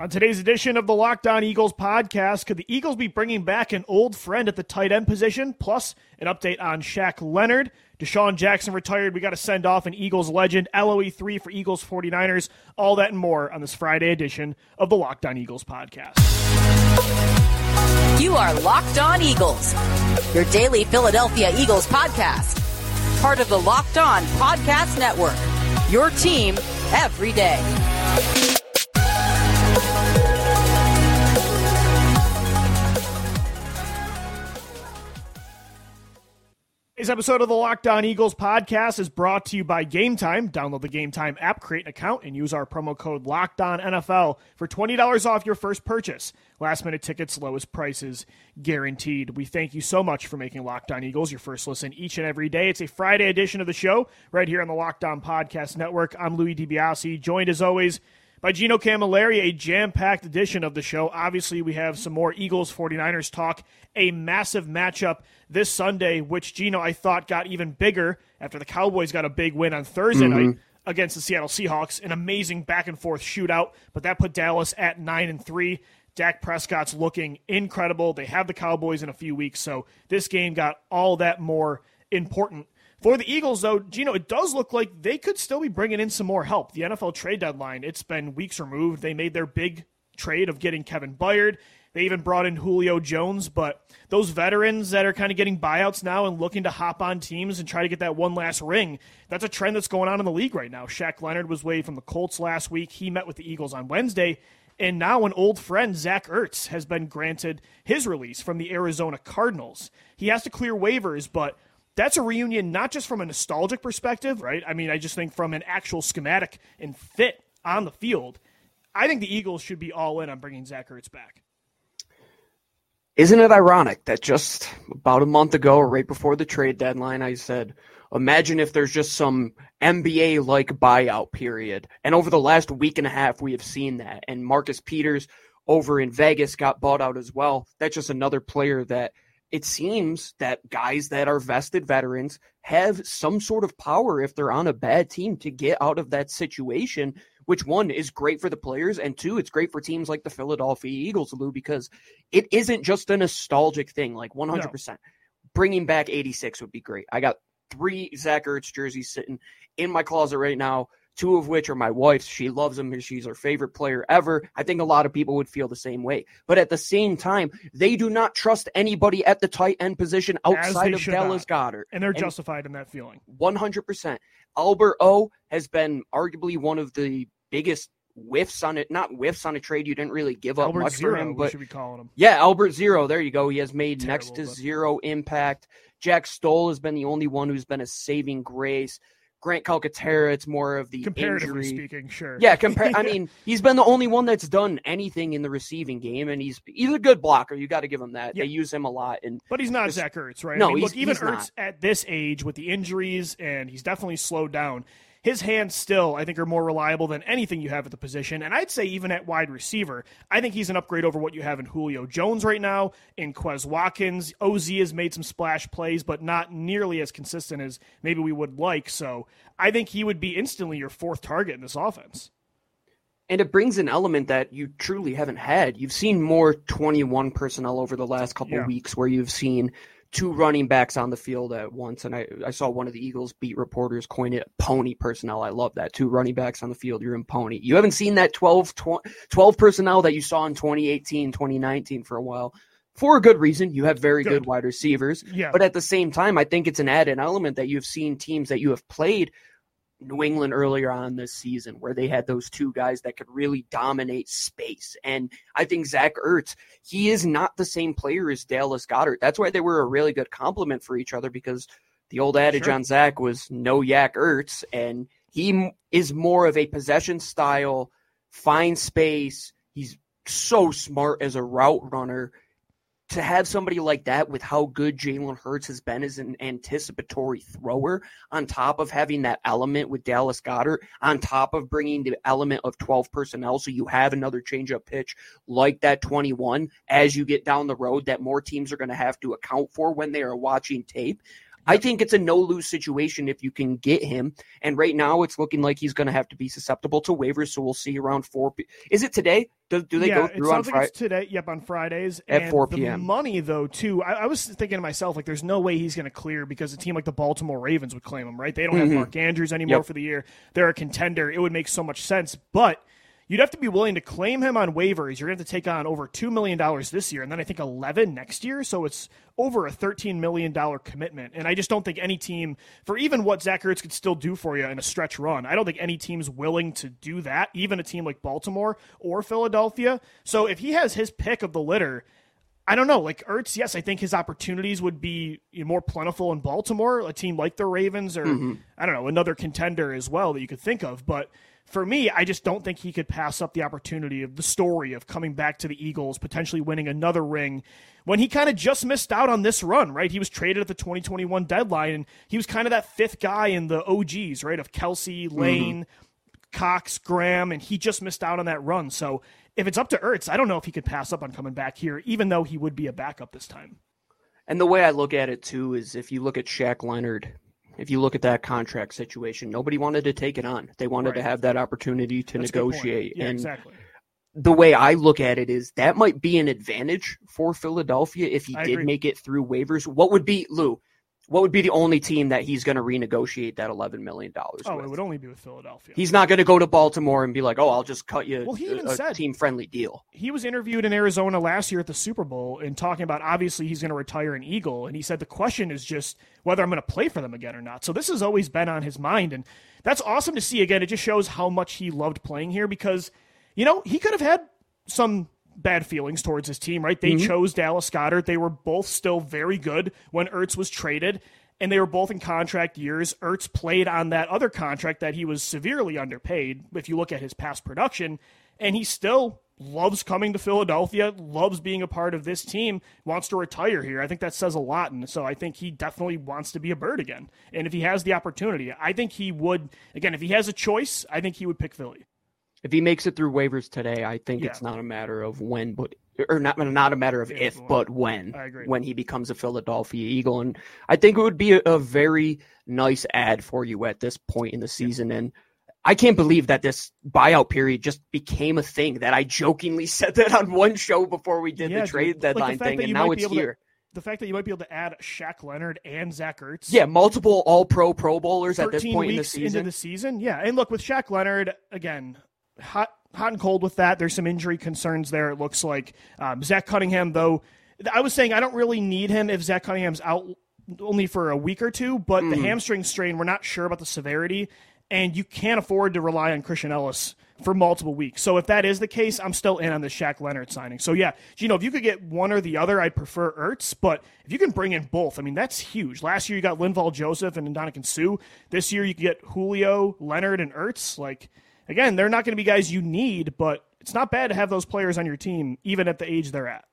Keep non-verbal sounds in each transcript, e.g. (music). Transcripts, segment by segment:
On today's edition of the Locked On Eagles podcast, could the Eagles be bringing back an old friend at the tight end position? Plus, an update on Shaq Leonard. DeSean Jackson retired. We got to send off an Eagles legend. LOE3 for Eagles 49ers. All that and more on this Friday edition of the Locked On Eagles podcast. You are Locked On Eagles, your daily Philadelphia Eagles podcast. Part of the Locked On Podcast Network. Your team every day. Today's episode of the Locked On Eagles podcast is brought to you by Gametime. Download the Gametime app, create an account, and use our promo code Locked On NFL for twenty dollars off your first purchase. Last minute tickets, lowest prices guaranteed. We thank you so much for making Locked On Eagles your first listen each and every day. It's a Friday edition of the show right here on the Locked On Podcast Network. I'm Louie DiBiase, joined as always by Gino Camilleri, a jam packed edition of the show. Obviously, we have some more Eagles 49ers talk, a massive matchup this Sunday, which Gino, I thought, got even bigger after the Cowboys got a big win on Thursday mm-hmm. night against the Seattle Seahawks. An amazing back and forth shootout, but that put Dallas at 9 and 3. Dak Prescott's looking incredible. They have the Cowboys in a few weeks, so this game got all that more important for the Eagles, though, Gino, it does look like they could still be bringing in some more help. The NFL trade deadline, it's been weeks removed. They made their big trade of getting Kevin Byard. They even brought in Julio Jones, but those veterans that are kind of getting buyouts now and looking to hop on teams and try to get that one last ring, that's a trend that's going on in the league right now. Shaq Leonard was waived from the Colts last week. He met with the Eagles on Wednesday. And now an old friend, Zach Ertz, has been granted his release from the Arizona Cardinals. He has to clear waivers, but that's a reunion not just from a nostalgic perspective, right? I mean, I just think from an actual schematic and fit on the field, I think the Eagles should be all in on bringing Zach Ertz back. Isn't it ironic that just about a month ago, right before the trade deadline, I said, imagine if there's just some NBA like buyout period. And over the last week and a half, we have seen that. And Marcus Peters over in Vegas got bought out as well. That's just another player that it seems that guys that are vested veterans have some sort of power if they're on a bad team to get out of that situation, which one is great for the players, and two, it's great for teams like the Philadelphia Eagles, Lou, because it isn't just a nostalgic thing. Like 100%. No. Bringing back 86 would be great. I got three Zach Ertz jerseys sitting in my closet right now two of which are my wife's. She loves him. Because she's her favorite player ever. I think a lot of people would feel the same way. But at the same time, they do not trust anybody at the tight end position outside of Dallas not. Goedert. And they're and justified in that feeling. 100%. Albert O has been arguably one of the biggest whiffs on it, not whiffs on a trade. You didn't really give up Albert much Zero, for him, but should be calling him. Yeah, Albert Zero. There you go. He has made Terrible, next to but... zero impact. Jack Stoll has been the only one who's been a saving grace. Grant Calcaterra, it's more of the comparatively injury. speaking, sure. Yeah, compare. I (laughs) mean, he's been the only one that's done anything in the receiving game, and he's he's a good blocker. You got to give him that. Yeah. They use him a lot, and but he's not Zach Ertz, right? No, I mean, he's, look, even he's Ertz not. at this age with the injuries, and he's definitely slowed down his hands still, I think, are more reliable than anything you have at the position. And I'd say even at wide receiver, I think he's an upgrade over what you have in Julio Jones right now, in Quez Watkins. OZ has made some splash plays, but not nearly as consistent as maybe we would like. So I think he would be instantly your fourth target in this offense. And it brings an element that you truly haven't had. You've seen more 21 personnel over the last couple yeah. weeks where you've seen two running backs on the field at once. And I, I saw one of the Eagles beat reporters coin it pony personnel. I love that. Two running backs on the field, you're in pony. You haven't seen that 12, 12 personnel that you saw in 2018, 2019 for a while. For a good reason. You have very good, good wide receivers. Yeah. But at the same time, I think it's an added element that you've seen teams that you have played New England earlier on this season, where they had those two guys that could really dominate space. And I think Zach Ertz, he is not the same player as Dallas Goedert. That's why they were a really good complement for each other because the old adage sure. on Zach was no YAC Ertz, and he is more of a possession style, find space. He's so smart as a route runner to have somebody like that with how good Jalen Hurts has been as an anticipatory thrower, on top of having that element with Dallas Goedert, on top of bringing the element of 12 personnel, so you have another changeup pitch like that 21 as you get down the road that more teams are going to have to account for when they are watching tape. I think it's a no lose situation if you can get him. And right now, it's looking like he's going to have to be susceptible to waivers. So we'll see around four. P- Is it today? Do, do they yeah, go it through on like Friday? it's today. Yep, on Fridays At And 4 The p.m.. money though, too. I, I was thinking to myself, like, there's no way he's going to clear because a team like the Baltimore Ravens would claim him, right? They don't have Mark Andrews anymore Mm-hmm. Yep. for the year. They're a contender. It would make so much sense, but. You'd have to be willing to claim him on waivers. You're going to have to take on over $2 million this year, and then I think 11 next year. So it's over a $13 million commitment. And I just don't think any team, for even what Zach Ertz could still do for you in a stretch run, I don't think any team's willing to do that, even a team like Baltimore or Philadelphia. So if he has his pick of the litter, I don't know. Like Ertz, yes, I think his opportunities would be more plentiful in Baltimore, a team like the Ravens, or mm-hmm. I don't know, another contender as well that you could think of. But for me, I just don't think he could pass up the opportunity of the story of coming back to the Eagles, potentially winning another ring when he kind of just missed out on this run, right? He was traded at the 2021 deadline, and he was kind of that fifth guy in the OGs, right? Of Kelce, mm-hmm. Lane, Cox, Graham, and he just missed out on that run. So if it's up to Ertz, I don't know if he could pass up on coming back here, even though he would be a backup this time. And the way I look at it too is if you look at Shaq Leonard, if you look at that contract situation, nobody wanted to take it on. They wanted to have that opportunity to That's a good point. negotiate. Yeah, and exactly. the way I look at it is that might be an advantage for Philadelphia if he I did agree. make it through waivers. What would be Lou? What would be the only team that he's going to renegotiate that eleven million dollars Oh, with? it would only be with Philadelphia. He's not going to go to Baltimore and be like, "Oh, I'll just cut you Well, he even a, said- team friendly deal." he was interviewed in Arizona last year at the Super Bowl and talking about obviously he's going to retire an Eagle. And he said the question is just whether I'm going to play for them again or not. So this has always been on his mind. And that's awesome to see. Again, it just shows how much he loved playing here because, you know, he could have had some bad feelings towards his team, right? They mm-hmm. chose Dallas Goedert. They were both still very good when Ertz was traded. And they were both in contract years. Ertz played on that other contract that he was severely underpaid, if you look at his past production. And he still loves coming to Philadelphia, loves being a part of this team, wants to retire here. I think that says a lot. And so I think he definitely wants to be a bird again. And if he has the opportunity, I think he would, again, if he has a choice, I think he would pick Philly. If he makes it through waivers today, I think Yeah. it's not a matter of when, but or not not a matter of Yeah, if, but when. I agree. When he becomes a Philadelphia Eagle, and I think it would be a, a very nice ad for you at this point in the season. And I can't believe that this buyout period just became a thing. That I jokingly (laughs) said that on one show before we did Yeah, the dude. trade Like, the deadline thing, and now it's able to- here. The fact that you might be able to add Shaq Leonard and Zach Ertz. Yeah, multiple All Pro Pro Bowlers at this 13 point in the season. into the season. Yeah, and look with Shaq Leonard again, hot hot and cold with that. There's some injury concerns there. It looks like um, Zach Cunningham, though. I was saying I don't really need him if Zach Cunningham's out only for a week or two, but the Mm-hmm. hamstring strain, we're not sure about the severity, and you can't afford to rely on Christian Elliss for multiple weeks. So if that is the case, I'm still in on the Shaq Leonard signing. So yeah, Gino, if you could get one or the other, I'd prefer Ertz, but if you can bring in both, I mean that's huge. Last year you got Linval Joseph and Ndamukong Suh. This year you get Julio, Leonard, and Ertz. Like again, they're not going to be guys you need, but it's not bad to have those players on your team, even at the age they're at.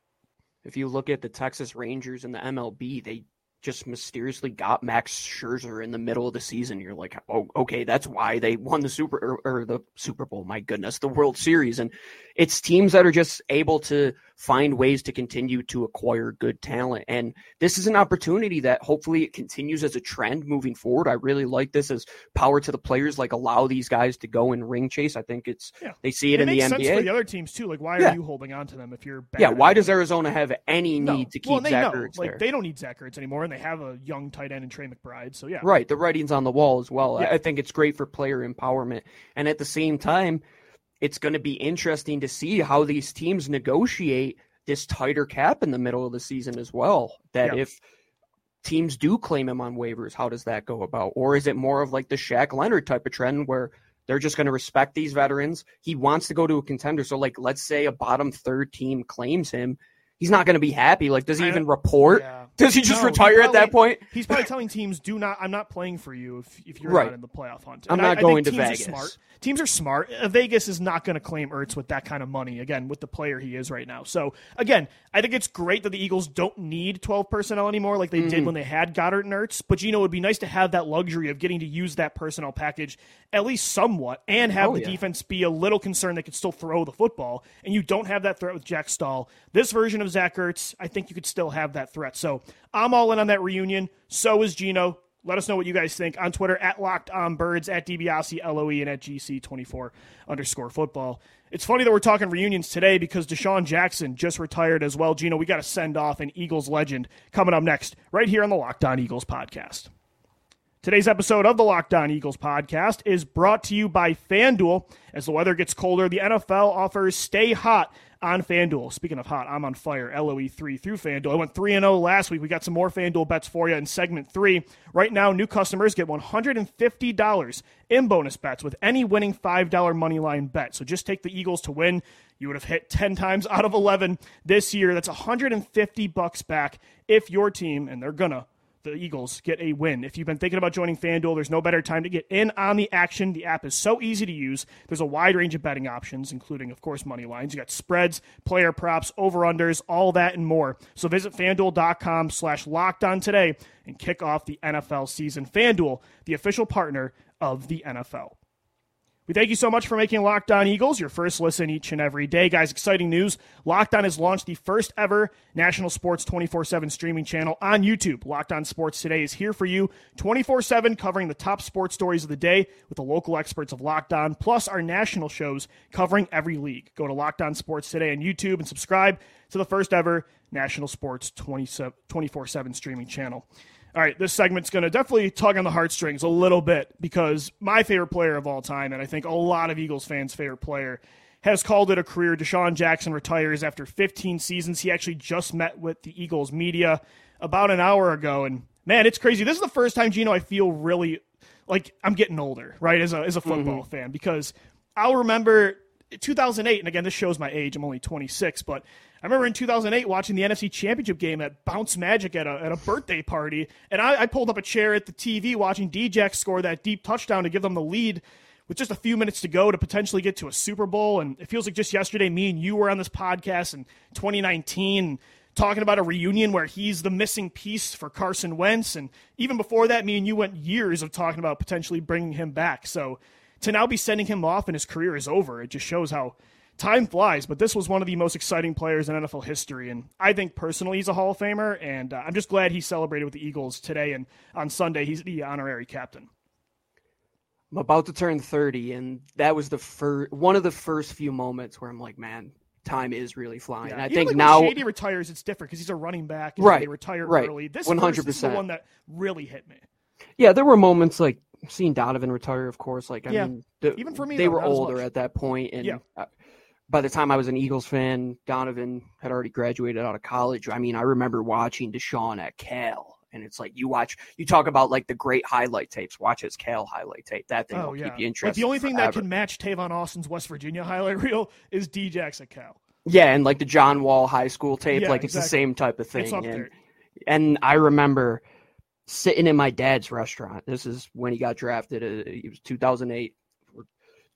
if you look at the Texas Rangers and the MLB, they just mysteriously got Max Scherzer in the middle of the season. You're like, oh, okay, that's why they won the Super or, or the Super Bowl. My goodness, the World Series, and it's teams that are just able to find ways to continue to acquire good talent. And this is an opportunity that hopefully it continues as a trend moving forward. I really like this as power to the players, like allow these guys to go and ring chase. I think it's Yeah. they see it, It in the sense for NBA. the other teams too. Like, why Yeah. are you holding on to them if you're bad? yeah, why does Arizona have any No. need to keep well, Zach know. Ertz like there? they don't need Zach Ertz anymore, and they have a young tight end in Trey McBride. So yeah, Right, the writing's on the wall as well. I- Yeah. I think it's great for player empowerment, and at the same time, it's going to be interesting to see how these teams negotiate this tighter cap in the middle of the season as well. That Yeah. if teams do claim him on waivers, how does that go about? Or is it more of like the Shaq Leonard type of trend where they're just going to respect these veterans? He wants to go to a contender, so like let's say a bottom third team claims him, he's not going to be happy. Like, does he even report? Yeah. Does he just No, retire at that point? He's probably telling teams, "Do not. I'm not playing for you if, if you're Right. not in the playoff hunt." I'm And I- not I going think to teams Vegas. Are smart. Teams are smart. Uh, Vegas is not going to claim Ertz with that kind of money. Again, with the player he is right now. So again, I think it's great that the Eagles don't need 12 personnel anymore like they Mm-hmm. did when they had Goedert and Ertz. But you know, it would be nice to have that luxury of getting to use that personnel package at least somewhat, and have Oh, the yeah. defense be a little concerned they could still throw the football. And you don't have that threat with Jack Stoll. This version of Zach Ertz, I think you could still have that threat. So I'm all in on that reunion. So is Gino. Let us know what you guys think on Twitter at Locked On Birds, at DiBiase LOE, and at GC24 underscore football. It's funny that we're talking reunions today because DeSean Jackson just retired as well. Gino, we got to send off an Eagles legend coming up next, right here on the Locked On Eagles podcast. Today's episode of the Locked On Eagles podcast is brought to you by FanDuel. As the weather gets colder, the NFL offers stay hot on FanDuel. Speaking of hot, I'm on fire. LOE 3 through FanDuel. I went 3 0 last week. We got some more FanDuel bets for you in segment 3. Right now, new customers get $150 in bonus bets with any winning $5 money line bet. So just take the Eagles to win. You would have hit 10 times out of 11 this year. That's 150 bucks back if your team, and they're going to, the Eagles get a win. If you've been thinking about joining FanDuel, there's no better time to get in on the action. The app is so easy to use. There's a wide range of betting options, including, of course, money lines. You got spreads, player props, over-unders, all that and more. So visit FanDuel.com slash locked on today and kick off the NFL season. FanDuel, the official partner of the NFL. We thank you so much for making Locked On Eagles your first listen each and every day. Guys, exciting news. Locked On has launched the first ever national sports 24 7 streaming channel on YouTube. Locked On Sports Today is here for you 24 7, covering the top sports stories of the day with the local experts of Locked On, plus our national shows covering every league. Go to Locked On Sports Today on YouTube and subscribe to the first ever national sports 24 7 streaming channel. All right, this segment's going to definitely tug on the heartstrings a little bit because my favorite player of all time, and I think a lot of Eagles fans' favorite player, has called it a career. DeSean Jackson retires after 15 seasons. He actually just met with the Eagles media about an hour ago, and man, it's crazy. This is the first time, Gino, I feel really like I'm getting older, right, as a, as a football mm-hmm. fan, because I'll remember 2008, and again, this shows my age. I'm only 26, but I remember in 2008 watching the NFC Championship game at Bounce Magic at a, at a birthday party, and I, I pulled up a chair at the TV watching Djax score that deep touchdown to give them the lead with just a few minutes to go to potentially get to a Super Bowl. And it feels like just yesterday, me and you were on this podcast in 2019 talking about a reunion where he's the missing piece for Carson Wentz. And even before that, me and you went years of talking about potentially bringing him back. So to now be sending him off and his career is over, it just shows how time flies. But this was one of the most exciting players in NFL history, and I think personally he's a Hall of Famer. And uh, I'm just glad he celebrated with the Eagles today and on Sunday he's the honorary captain. I'm about to turn 30, and that was the first one of the first few moments where I'm like, man, time is really flying. Yeah. I think like now Shady retires, it's different because he's a running back. right, they retire right. early. This 100 is the one that really hit me. Yeah, there were moments like seeing Donovan retire, of course. Like, I yeah. mean, the, even for me, they were older at that point, and yeah. By the time I was an Eagles fan, Donovan had already graduated out of college. I mean, I remember watching DeSean at Cal, and it's like you watch, you talk about like the great highlight tapes. Watch his Cal highlight tape. That thing oh, will yeah. keep you interested. Like the only forever. thing that can match Tavon Austin's West Virginia highlight (laughs) reel is Djax at Cal. Yeah, and like the John Wall high school tape, yeah, like exactly. it's the same type of thing. and, there. and I remember sitting in my dad's restaurant. This is when he got drafted. Uh, it was 2008.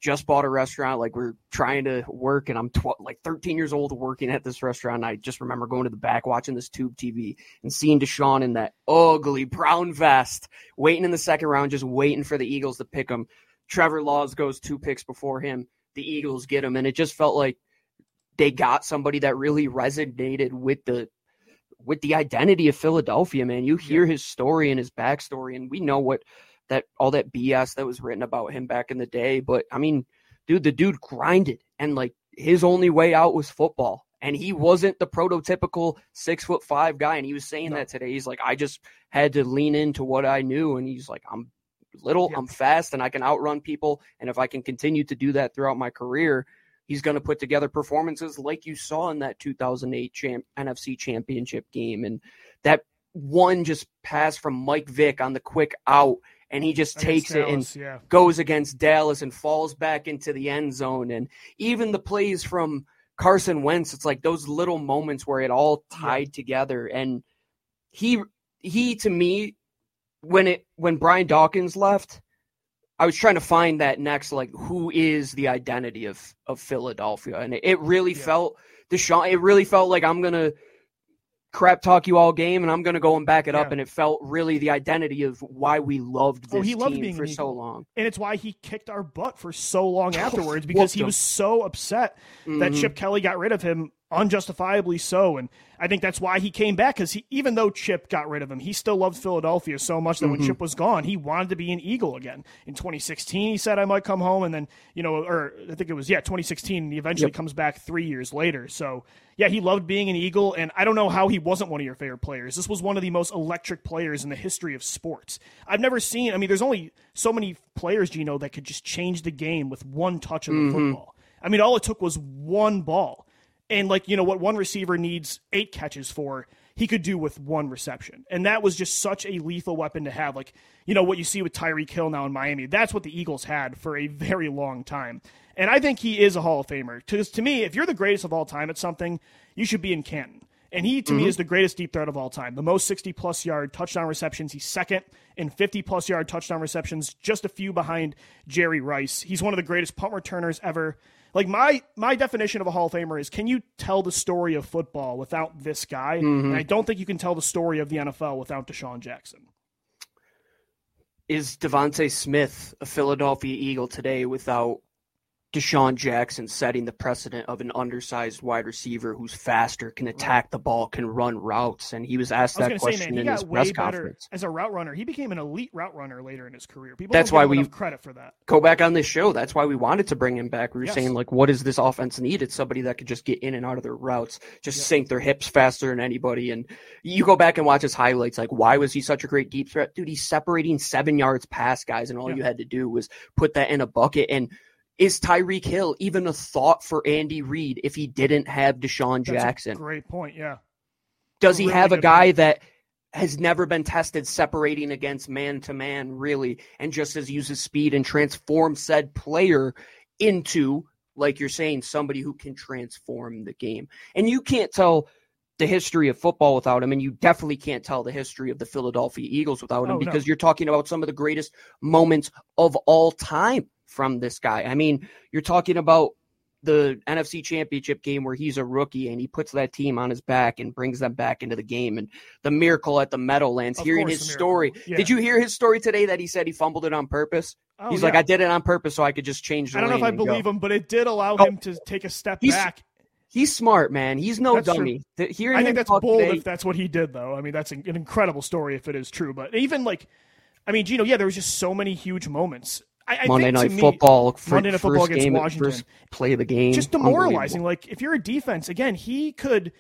Just bought a restaurant. Like we're trying to work, and I'm 12, like 13 years old working at this restaurant. And I just remember going to the back, watching this tube TV, and seeing DeSean in that ugly brown vest, waiting in the second round, just waiting for the Eagles to pick him. Trevor Laws goes two picks before him. The Eagles get him, and it just felt like they got somebody that really resonated with the with the identity of Philadelphia, man. You hear his story and his backstory, and we know what that all that BS that was written about him back in the day. But I mean, dude, the dude grinded, and like his only way out was football. And he wasn't the prototypical six foot five guy. And he was saying no. that today. He's like, I just had to lean into what I knew. And he's like, I'm little, yeah. I'm fast, and I can outrun people. And if I can continue to do that throughout my career, He's going to put together performances like you saw in that 2008 champ, NFC championship game. And that one just pass from Mike Vick on the quick out, and he just takes Dallas, it and yeah. goes against Dallas and falls back into the end zone. And even the plays from Carson Wentz, it's like those little moments where it all tied yeah. together. And he, he to me, when it when Brian Dawkins left, I was trying to find that next, like, who is the identity of of Philadelphia, and it, it really yeah. felt DeSean. It really felt like I'm gonna crap talk you all game, and I'm gonna go and back it yeah. up, and it felt really the identity of why we loved this oh, he loved being for so long, and it's why he kicked our butt for so long (laughs) afterwards because he was so upset mm-hmm. that Chip Kelly got rid of him unjustifiably so. And I think that's why he came back because even though Chip got rid of him, he still loved Philadelphia so much that mm-hmm. when Chip was gone, he wanted to be an Eagle again. In 2016, he said, I might come home. And then, you know, or I think it was, yeah, 2016, and he eventually yep. comes back three years later. So, yeah, he loved being an Eagle. And I don't know how he wasn't one of your favorite players. This was one of the most electric players in the history of sports. I've never seen, I mean, there's only so many players, Gino, that could just change the game with one touch of the mm-hmm. football. I mean, all it took was one ball and like, you know, what one receiver needs eight catches for, he could do with one reception. And that was just such a lethal weapon to have. Like, you know, what you see with Tyreek Hill now in Miami, that's what the Eagles had for a very long time. And I think he is a Hall of Famer. Because to me, if you're the greatest of all time at something, you should be in Canton. And he, to mm-hmm. me, is the greatest deep threat of all time. The most 60 plus yard touchdown receptions. He's second in 50 plus yard touchdown receptions, just a few behind Jerry Rice. He's one of the greatest punt returners ever. Like my my definition of a Hall of Famer is can you tell the story of football without this guy? Mm-hmm. And I don't think you can tell the story of the NFL without DeSean Jackson. Is DeVonta Smith a Philadelphia Eagle today without DeSean Jackson setting the precedent of an undersized wide receiver who's faster, can attack the ball, can run routes. And he was asked was that question say, man, in his press conference. As a route runner, he became an elite route runner later in his career. People that's why we credit for that. Go back on this show. That's why we wanted to bring him back. We were yes. saying like, what does this offense need? It's somebody that could just get in and out of their routes, just yep. sink their hips faster than anybody. And you go back and watch his highlights. Like, why was he such a great deep threat, dude? He's separating seven yards past guys, and all yep. you had to do was put that in a bucket and is Tyreek Hill even a thought for Andy Reid if he didn't have DeSean Jackson? great point. Yeah. Does he really have a guy point. that has never been tested separating against man to man, really, and just as uses speed and transform said player into, like you're saying, somebody who can transform the game? And you can't tell the history of football without him, and you definitely can't tell the history of the Philadelphia Eagles without him oh, because no. you're talking about some of the greatest moments of all time from this guy. I mean, you're talking about the NFC championship game where he's a rookie and he puts that team on his back and brings them back into the game and the miracle at the Meadowlands, of hearing his story. Yeah. Did you hear his story today that he said he fumbled it on purpose? Oh, he's yeah. like, I did it on purpose so I could just change the I don't know if I believe go. him, but it did allow oh, him to take a step he's, back. He's smart, man. He's no that's dummy. Hearing I think that's bold today, if that's what he did, though. I mean, that's an, an incredible story if it is true. But even like, I mean, Gino, yeah, there was just so many huge moments. I, I Monday Night me, Football, Monday Night Football against game, Washington. First play of the game. Just demoralizing. Like if you're a defense, again, he could.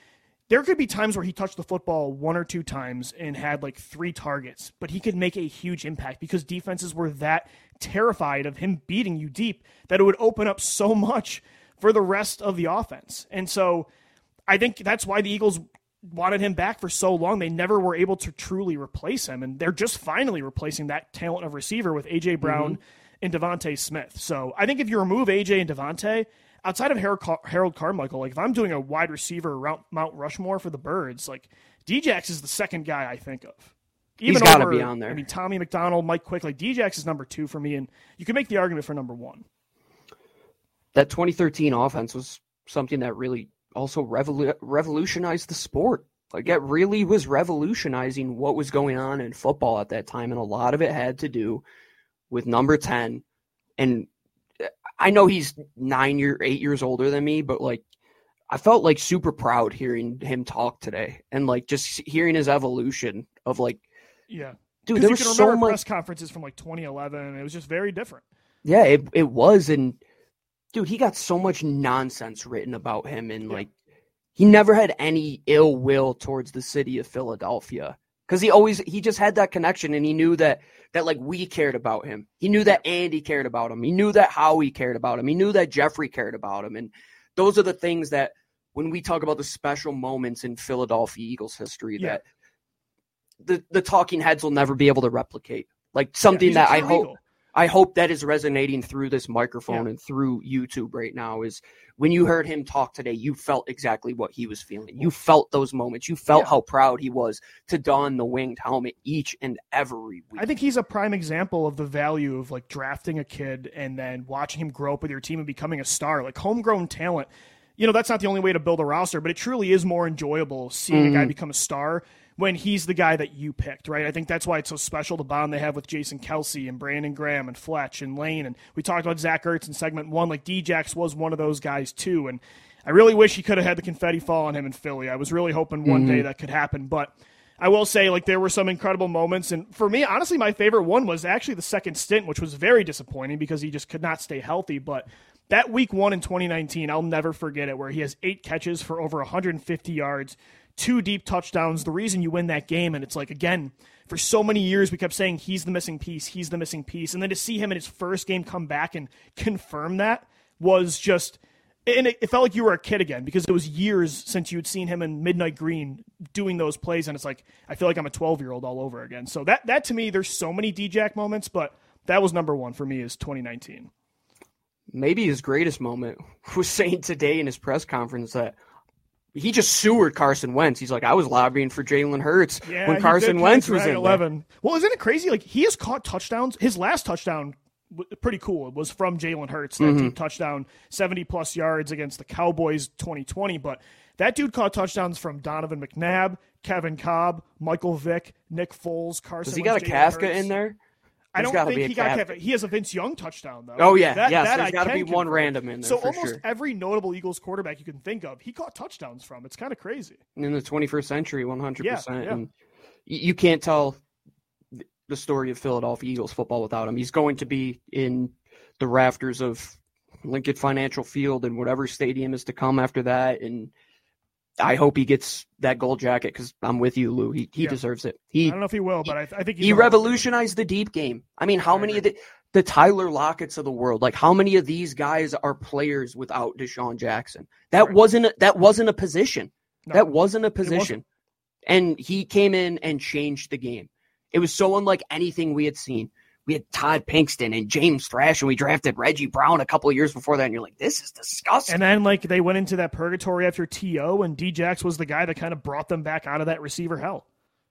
There could be times where he touched the football one or two times and had like three targets, but he could make a huge impact because defenses were that terrified of him beating you deep that it would open up so much for the rest of the offense. And so I think that's why the Eagles wanted him back for so long. They never were able to truly replace him, and they're just finally replacing that talent of receiver with AJ Brown. Mm-hmm and DeVonta Smith. So I think if you remove AJ and DeVonta, outside of Harold, Car- Harold Carmichael, like if I'm doing a wide receiver around Mount Rushmore for the Birds, like Djax is the second guy I think of. Even He's got to be on there. I mean, Tommy McDonald, Mike Quick, like Djax is number two for me, and you can make the argument for number one. That 2013 offense was something that really also revolu- revolutionized the sport. Like it really was revolutionizing what was going on in football at that time, and a lot of it had to do with number 10 and I know he's 9 year 8 years older than me but like I felt like super proud hearing him talk today and like just hearing his evolution of like yeah. Dude there was so much press conferences from like 2011 and it was just very different. Yeah it it was and dude he got so much nonsense written about him and yeah. like he never had any ill will towards the city of Philadelphia because he always he just had that connection and he knew that that like we cared about him. He knew that Andy cared about him. He knew that Howie cared about him. He knew that Jeffrey cared about him. And those are the things that when we talk about the special moments in Philadelphia Eagles history yeah. that the the talking heads will never be able to replicate. Like something yeah, that I hope I hope that is resonating through this microphone yeah. and through YouTube right now is when you heard him talk today, you felt exactly what he was feeling. You felt those moments. You felt yeah. how proud he was to don the winged helmet each and every week. I think he's a prime example of the value of like drafting a kid and then watching him grow up with your team and becoming a star. Like homegrown talent, you know, that's not the only way to build a roster, but it truly is more enjoyable seeing mm-hmm. a guy mm-hmm. become a star when he's the guy that you picked, right? I think that's why it's so special the bond they have with Jason Kelce and Brandon Graham and Fletch and Lane. And we talked about Zach Ertz in segment one. Like Djax was one of those guys too. And I really wish he could have had the confetti fall on him in Philly. I was really hoping one mm-hmm. day that could happen, but I will say, like, there were some incredible moments. And for me, honestly, my favorite one was actually the second stint, which was very disappointing because he just could not stay healthy. But that week one in 2019, I'll never forget it, where he has eight catches for over 150 yards, two deep touchdowns. The reason you win that game, and it's like, again, for so many years we kept saying he's the missing piece, he's the missing piece. And then to see him in his first game come back and confirm that was just and it, it, felt like you were a kid again because it was years since you'd seen him in Midnight Green doing those plays, and it's like I feel like I'm a 12 year old all over again. So that that to me, there's so many D-Jack moments, but that was number one for me is 2019. Maybe his greatest moment (laughs) was saying today in his press conference that he just sewered Carson Wentz. He's like, I was lobbying for Jalen Hurts yeah, when Carson Wentz was in 11. There. Well, isn't it crazy? Like he has caught touchdowns. His last touchdown pretty cool. It was from Jalen Hurts, that mm-hmm. touchdown, 70 plus yards against the Cowboys 2020. But that dude caught touchdowns from Donovan McNabb, Kevin Kolb, Michael Vick, Nick Foles, Carson. Does he got a Casca in there? I don't think he got Kevin. He has a Vince Young touchdown though. Oh yeah, that, yes. That there's got to be one random in there. So almost sure. every notable Eagles quarterback you can think of, he caught touchdowns from. It's kind of crazy. In the 21st century, 100. Yeah, percent And you can't tell the story of Philadelphia Eagles football without him. He's going to be in the rafters of Lincoln Financial Field and whatever stadium is to come after that. And I hope he gets that gold jacket because I'm with you, Lou. He he yeah. deserves it. He I don't know if he will, but I, I think he revolutionized the deep game. I mean, how I many agree. of the the Tyler Lockett's of the world, like how many of these guys are players without DeSean Jackson? That right. wasn't a, that wasn't a position. No, that wasn't a position. Wasn't. And he came in and changed the game. It was so unlike anything we had seen. We had Todd Pinkston and James Thrash, and we drafted Reggie Brown a couple years before that. And you're like, this is disgusting. And then like they went into that purgatory after To, and Djax was the guy that kind of brought them back out of that receiver hell.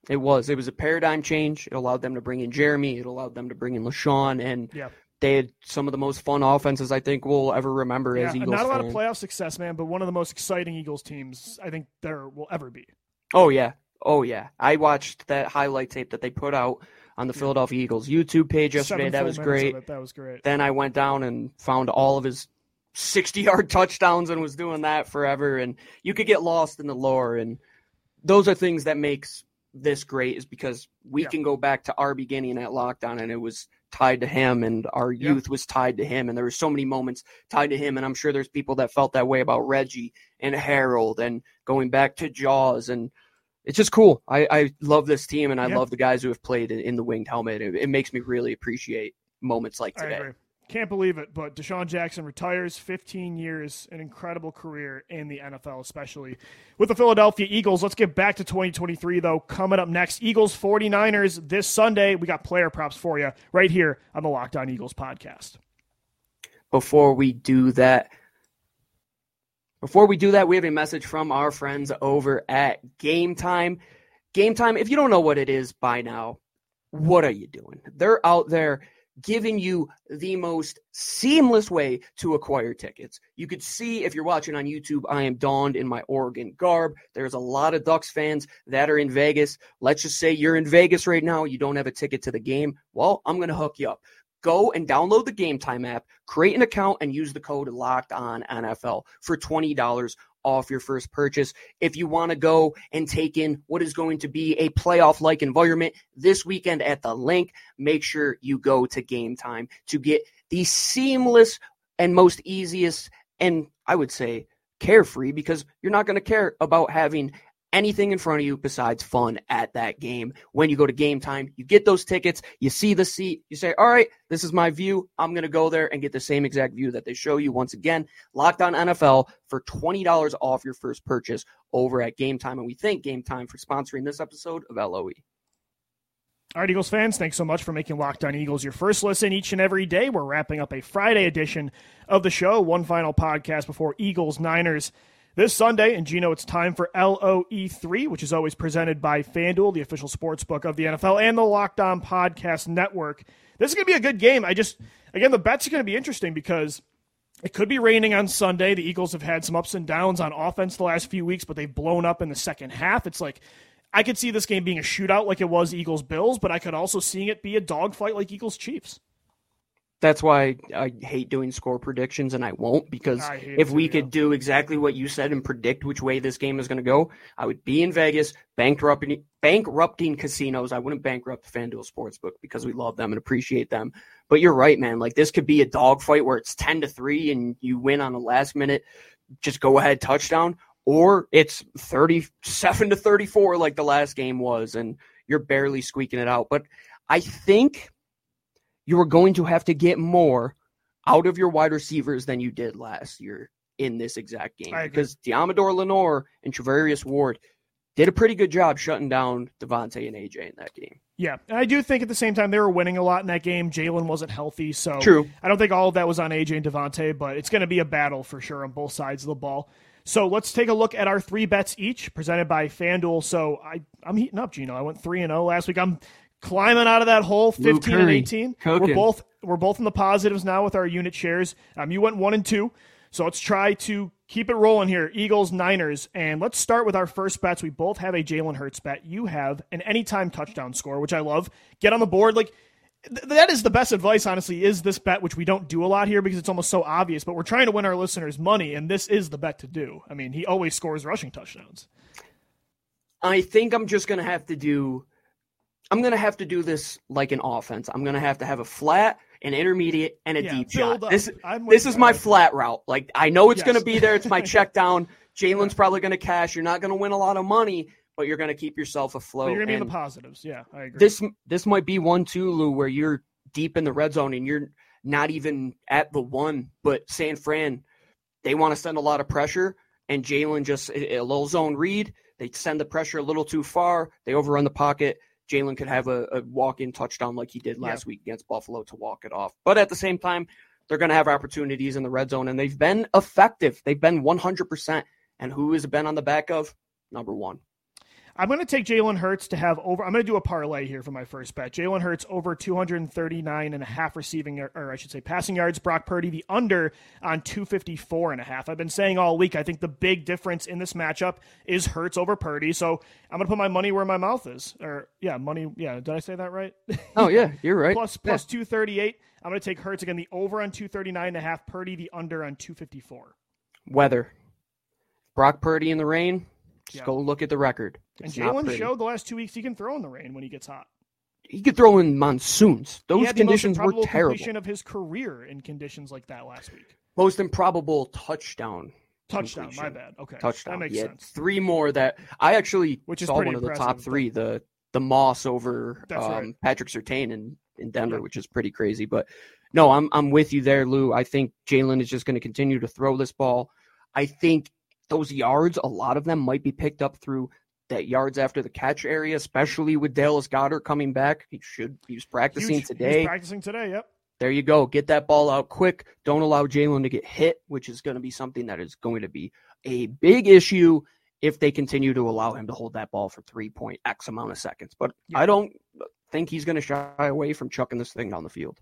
It was. It was a paradigm change. It allowed them to bring in Jeremy. It allowed them to bring in LeSean, and yeah. they had some of the most fun offenses I think we'll ever remember yeah, as Eagles. Not a lot fan. of playoff success, man, but one of the most exciting Eagles teams I think there will ever be. Oh yeah, oh yeah. I watched that highlight tape that they put out on the Philadelphia Eagles YouTube page yesterday. That was great. That was great. Then I went down and found all of his 60 yard (laughs) touchdowns and was doing that forever. And you could get lost in the lore. And those are things that makes this great is because we yeah. can go back to our beginning at Locked On and it was tied to him and our youth yeah. was tied to him and there were so many moments tied to him and I'm sure there's people that felt that way about Reggie and Harold and going back to Jaws and it's just cool. I, I love this team and I yep. love the guys who have played in, in the winged helmet. It, it, makes me really appreciate moments like today. Can't believe it, but DeSean Jackson retires 15 years, an incredible career in the NFL, especially with the Philadelphia Eagles. Let's get back to 2023, though. Coming up next, Eagles 49ers this Sunday. We got player props for you right here on the Locked On Eagles podcast. Before we do that, before we do that, we have a message from our friends over at Gametime. Game Time, if you don't know what it is by now, what are you doing? They're out there giving you the most seamless way to acquire tickets. You could see if you're watching on YouTube, I am donned in my Oregon garb. There's a lot of Ducks fans that are in Vegas. Let's just say you're in Vegas right now, you don't have a ticket to the game. Well, I'm going to hook you up go and download the Gametime app, create an account, and use the code Locked On NFL for twenty dollars off your first purchase. If you want to go and take in what is going to be a playoff like environment this weekend at the link, make sure you go to Gametime to get the seamless and most easiest and I would say carefree because you're not going to care about having anything in front of you besides fun at that game. When you go to Gametime, you get those tickets, you see the seat, you say, All right, this is my view. I'm going to go there and get the same exact view that they show you. Once again, locked on NFL for $20 off your first purchase over at Gametime. And we thank Gametime for sponsoring this episode of LOE. All right, Eagles fans, thanks so much for making Locked On Eagles your first listen each and every day. We're wrapping up a Friday edition of the show, one final podcast before Eagles Niners this Sunday, and Gino, it's time for LOE3, which is always presented by FanDuel, the official sports book of the NFL, and the Locked On Podcast Network. This is going to be a good game. I just, again, the bets are going to be interesting because it could be raining on Sunday. The Eagles have had some ups and downs on offense the last few weeks, but they've blown up in the second half. It's like, I could see this game being a shootout like it was Eagles Bills, but I could also see it be a dogfight like Eagles Chiefs That's why I hate doing score predictions, and I won't because I if we could do exactly what you said and predict which way this game is going to go, I would be in Vegas bankrupting bankrupting casinos. I wouldn't bankrupt FanDuel Sportsbook because we love them and appreciate them. But you're right, man. Like this could be a dogfight where it's ten to three and you win on the last minute, just go ahead touchdown, or it's thirty seven to thirty four like the last game was, and you're barely squeaking it out. But I think you are going to have to get more out of your wide receivers than you did last year in this exact game because Deommodore Lenoir and Charvarius Ward did a pretty good job shutting down DeVonta and AJ in that game. Yeah, and I do think at the same time they were winning a lot in that game. Jalen wasn't healthy, so True. I don't think all of that was on AJ and DeVonta, but it's going to be a battle for sure on both sides of the ball. So let's take a look at our three bets each, presented by FanDuel. So I, I'm heating up, Gino. I went three and zero last week. I'm climbing out of that hole, Lou fifteen and Curry, eighteen. We're both we're both in the positives now with our unit shares. Um, you went one and two, so let's try to keep it rolling here. Eagles, Niners, and let's start with our first bets. We both have a Jalen Hurts bet. You have an anytime touchdown score, which I love. Get on the board, like th- that is the best advice. Honestly, is this bet, which we don't do a lot here because it's almost so obvious. But we're trying to win our listeners money, and this is the bet to do. I mean, he always scores rushing touchdowns. I think I'm just going to have to do I'm going to have to do this like an offense. I'm going to have to have a flat, an intermediate, and a Yeah, deep shot. up. This this is my flat route. Like I know it's Yes. going to be there. It's my (laughs) check down. Jalen's probably going to cash. You're not going to win a lot of money, but you're going to keep yourself afloat. But you're gonna be in the positives. Yeah, I agree. this this might be one too, Lou, where you're deep in the red zone and you're not even at the one, but San Fran, they want to send a lot of pressure, and Jalen just a, a little zone read. They send the pressure a little too far. They overrun the pocket. Jalen could have a, a walk-in touchdown like he did last week against Buffalo to walk it off. But at the same time, they're going to have opportunities in the red zone, and they've been effective. They've been 100%. And who has been on the back of? Number one. I'm going to take Jalen Hurts to have over. I'm going to do a parlay here for my first bet. Jalen Hurts over 239 and a half receiving, or I should say, passing yards. Brock Purdy the under on 254 and a half. I've been saying all week. I think the big difference in this matchup is Hurts over Purdy. So I'm going to put my money where my mouth is. Or yeah, money. Yeah, did I say that right? (laughs) Oh, yeah, you're right. plus plus 238. I'm going to take Hurts again. The over on 239 and a half. Purdy the under on 254. Weather. Brock Purdy in the rain. Just Yeah. go look at the record. And It's not Jalen showed the last two weeks he can throw in the rain when he gets hot. he could throw in monsoons. he Those had the most conditions were improbable terrible. completion of his career in conditions like that last week. Most improbable touchdown. Touchdown, my bad. Okay, Touchdown. that makes He had sense. Three more that I actually Which is saw one of the top three. The the Moss over um, right. Patrick Surtain in, in Denver, Yeah. which is pretty crazy. But no, I'm I'm with you there, Lou. I think Jalen is just going to continue to throw this ball. I think those yards, a lot of them might be picked up through that yards after the catch area, especially with Dallas Goedert coming back. He should he was practicing Huge. today. He's practicing today. Yep. there you go. Get that ball out quick. Don't allow Jalen to get hit, which is going to be something that is going to be a big issue if they continue to allow him to hold that ball for three point X amount of seconds. But Yeah. I don't think he's going to shy away from chucking this thing down the field.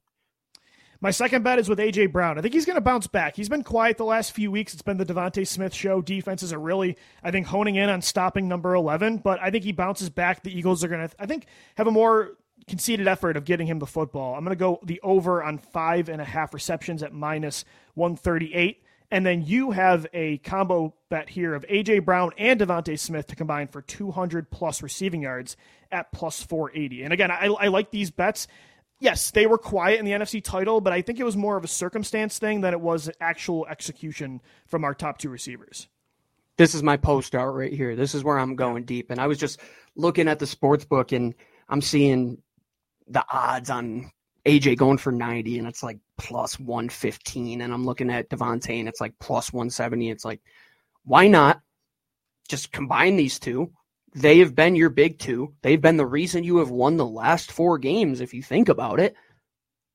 My second bet is with AJ Brown. I think he's going to bounce back. He's been quiet the last few weeks. It's been the DeVonta Smith show. Defenses are really, I think, honing in on stopping number eleven. But I think he bounces back. The Eagles are going to, I think, have a more conceded effort of getting him the football. I'm going to go the over on five and a half receptions at minus one thirty eight. And then you have a combo bet here of AJ Brown and DeVonta Smith to combine for 200 plus receiving yards at plus 480. And again, I, I like these bets. Yes, they were quiet in the NFC title, but I think it was more of a circumstance thing than it was actual execution from our top two receivers. This is my post out right here. This is where I'm going deep. And I was just looking at the sports book and I'm seeing the odds on AJ going for 90 and it's like plus 115. And I'm looking at DeVonta and it's like plus 170. It's like, why not just combine these two? They have been your big two. They've been the reason you have won the last four games, if you think about it.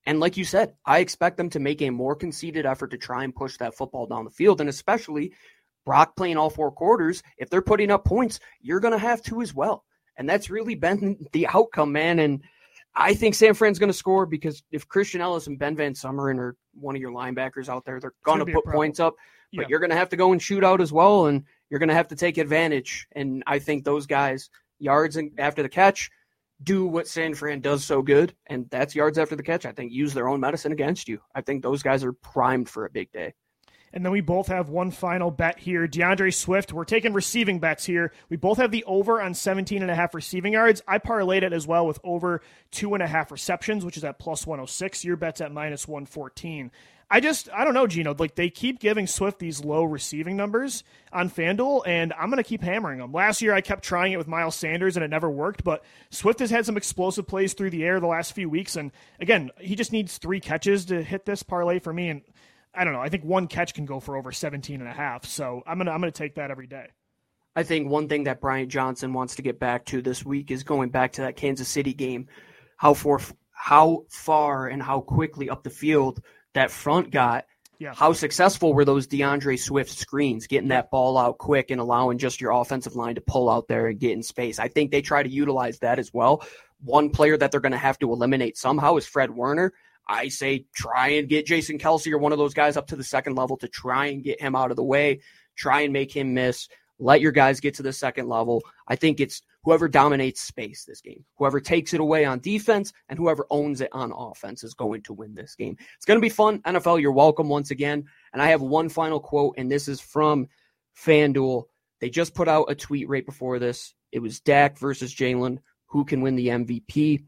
And like you said, I expect them to make a more conceited effort to try and push that football down the field. And especially Brock playing all four quarters, if they're putting up points, you're going to have to as well. And that's really been the outcome, man. And I think San Fran's going to score because if Christian Elliss and Ben VanSumeren are one of your linebackers out there, they're going to put points up. But Yeah. you're going to have to go and shoot out as well, and you're going to have to take advantage. And I think those guys, yards after the catch, do what San Fran does so good, and that's yards after the catch. I think use their own medicine against you. I think those guys are primed for a big day. And then we both have one final bet here. D'Andre Swift, we're taking receiving bets here. We both have the over on 17 and a half receiving yards. I parlayed it as well with over two and a half receptions, which is at plus 106. Your bet's at minus 114. I just I don't know, Gino. Like they keep giving Swift these low receiving numbers on FanDuel, and I'm gonna keep hammering them. Last year I kept trying it with Miles Sanders and it never worked, but Swift has had some explosive plays through the air the last few weeks, and again, he just needs three catches to hit this parlay for me. And I don't know, I think one catch can go for over 17 and a half. So I'm gonna I'm gonna take that every day. I think one thing that Brian Johnson wants to get back to this week is going back to that Kansas City game. How for how far and how quickly up the field that front got. Yeah. How successful were those D'Andre Swift screens, getting that ball out quick and allowing just your offensive line to pull out there and get in space? I think they try to utilize that as well. One player that they're going to have to eliminate somehow is Fred Warner. I say try and get Jason Kelce or one of those guys up to the second level to try and get him out of the way, try and make him miss. Let your guys get to the second level. I think it's whoever dominates space this game, whoever takes it away on defense, and whoever owns it on offense is going to win this game. It's going to be fun. NFL, you're welcome once again. And I have one final quote, and this is from FanDuel. They just put out a tweet right before this. It was Dak versus Jalen. Who can win the MVP?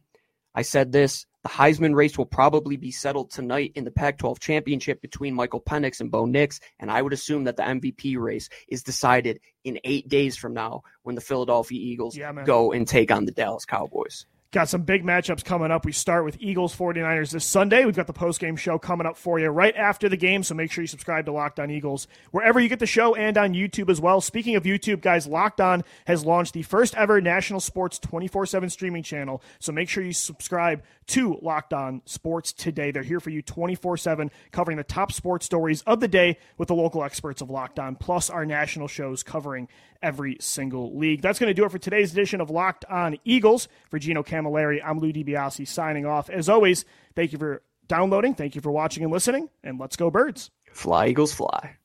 I said this the Heisman race will probably be settled tonight in the Pac 12 championship between Michael Penix and Bo Nix. And I would assume that the MVP race is decided in eight days from now when the Philadelphia Eagles yeah, go and take on the Dallas Cowboys. Got some big matchups coming up. We start with Eagles 49ers this Sunday. We've got the post game show coming up for you right after the game, so make sure you subscribe to Locked On Eagles wherever you get the show and on YouTube as well. Speaking of YouTube, guys, Locked On has launched the first ever national sports 24 7 streaming channel, so make sure you subscribe to Locked On Sports today. They're here for you 24 7, covering the top sports stories of the day with the local experts of Locked On, plus our national shows covering every single league. That's going to do it for today's edition of Locked On Eagles. For Gino Camilleri, I'm Lou DiBiase signing off. As always, thank you for downloading, thank you for watching and listening, and let's go, birds. Fly, Eagles, fly.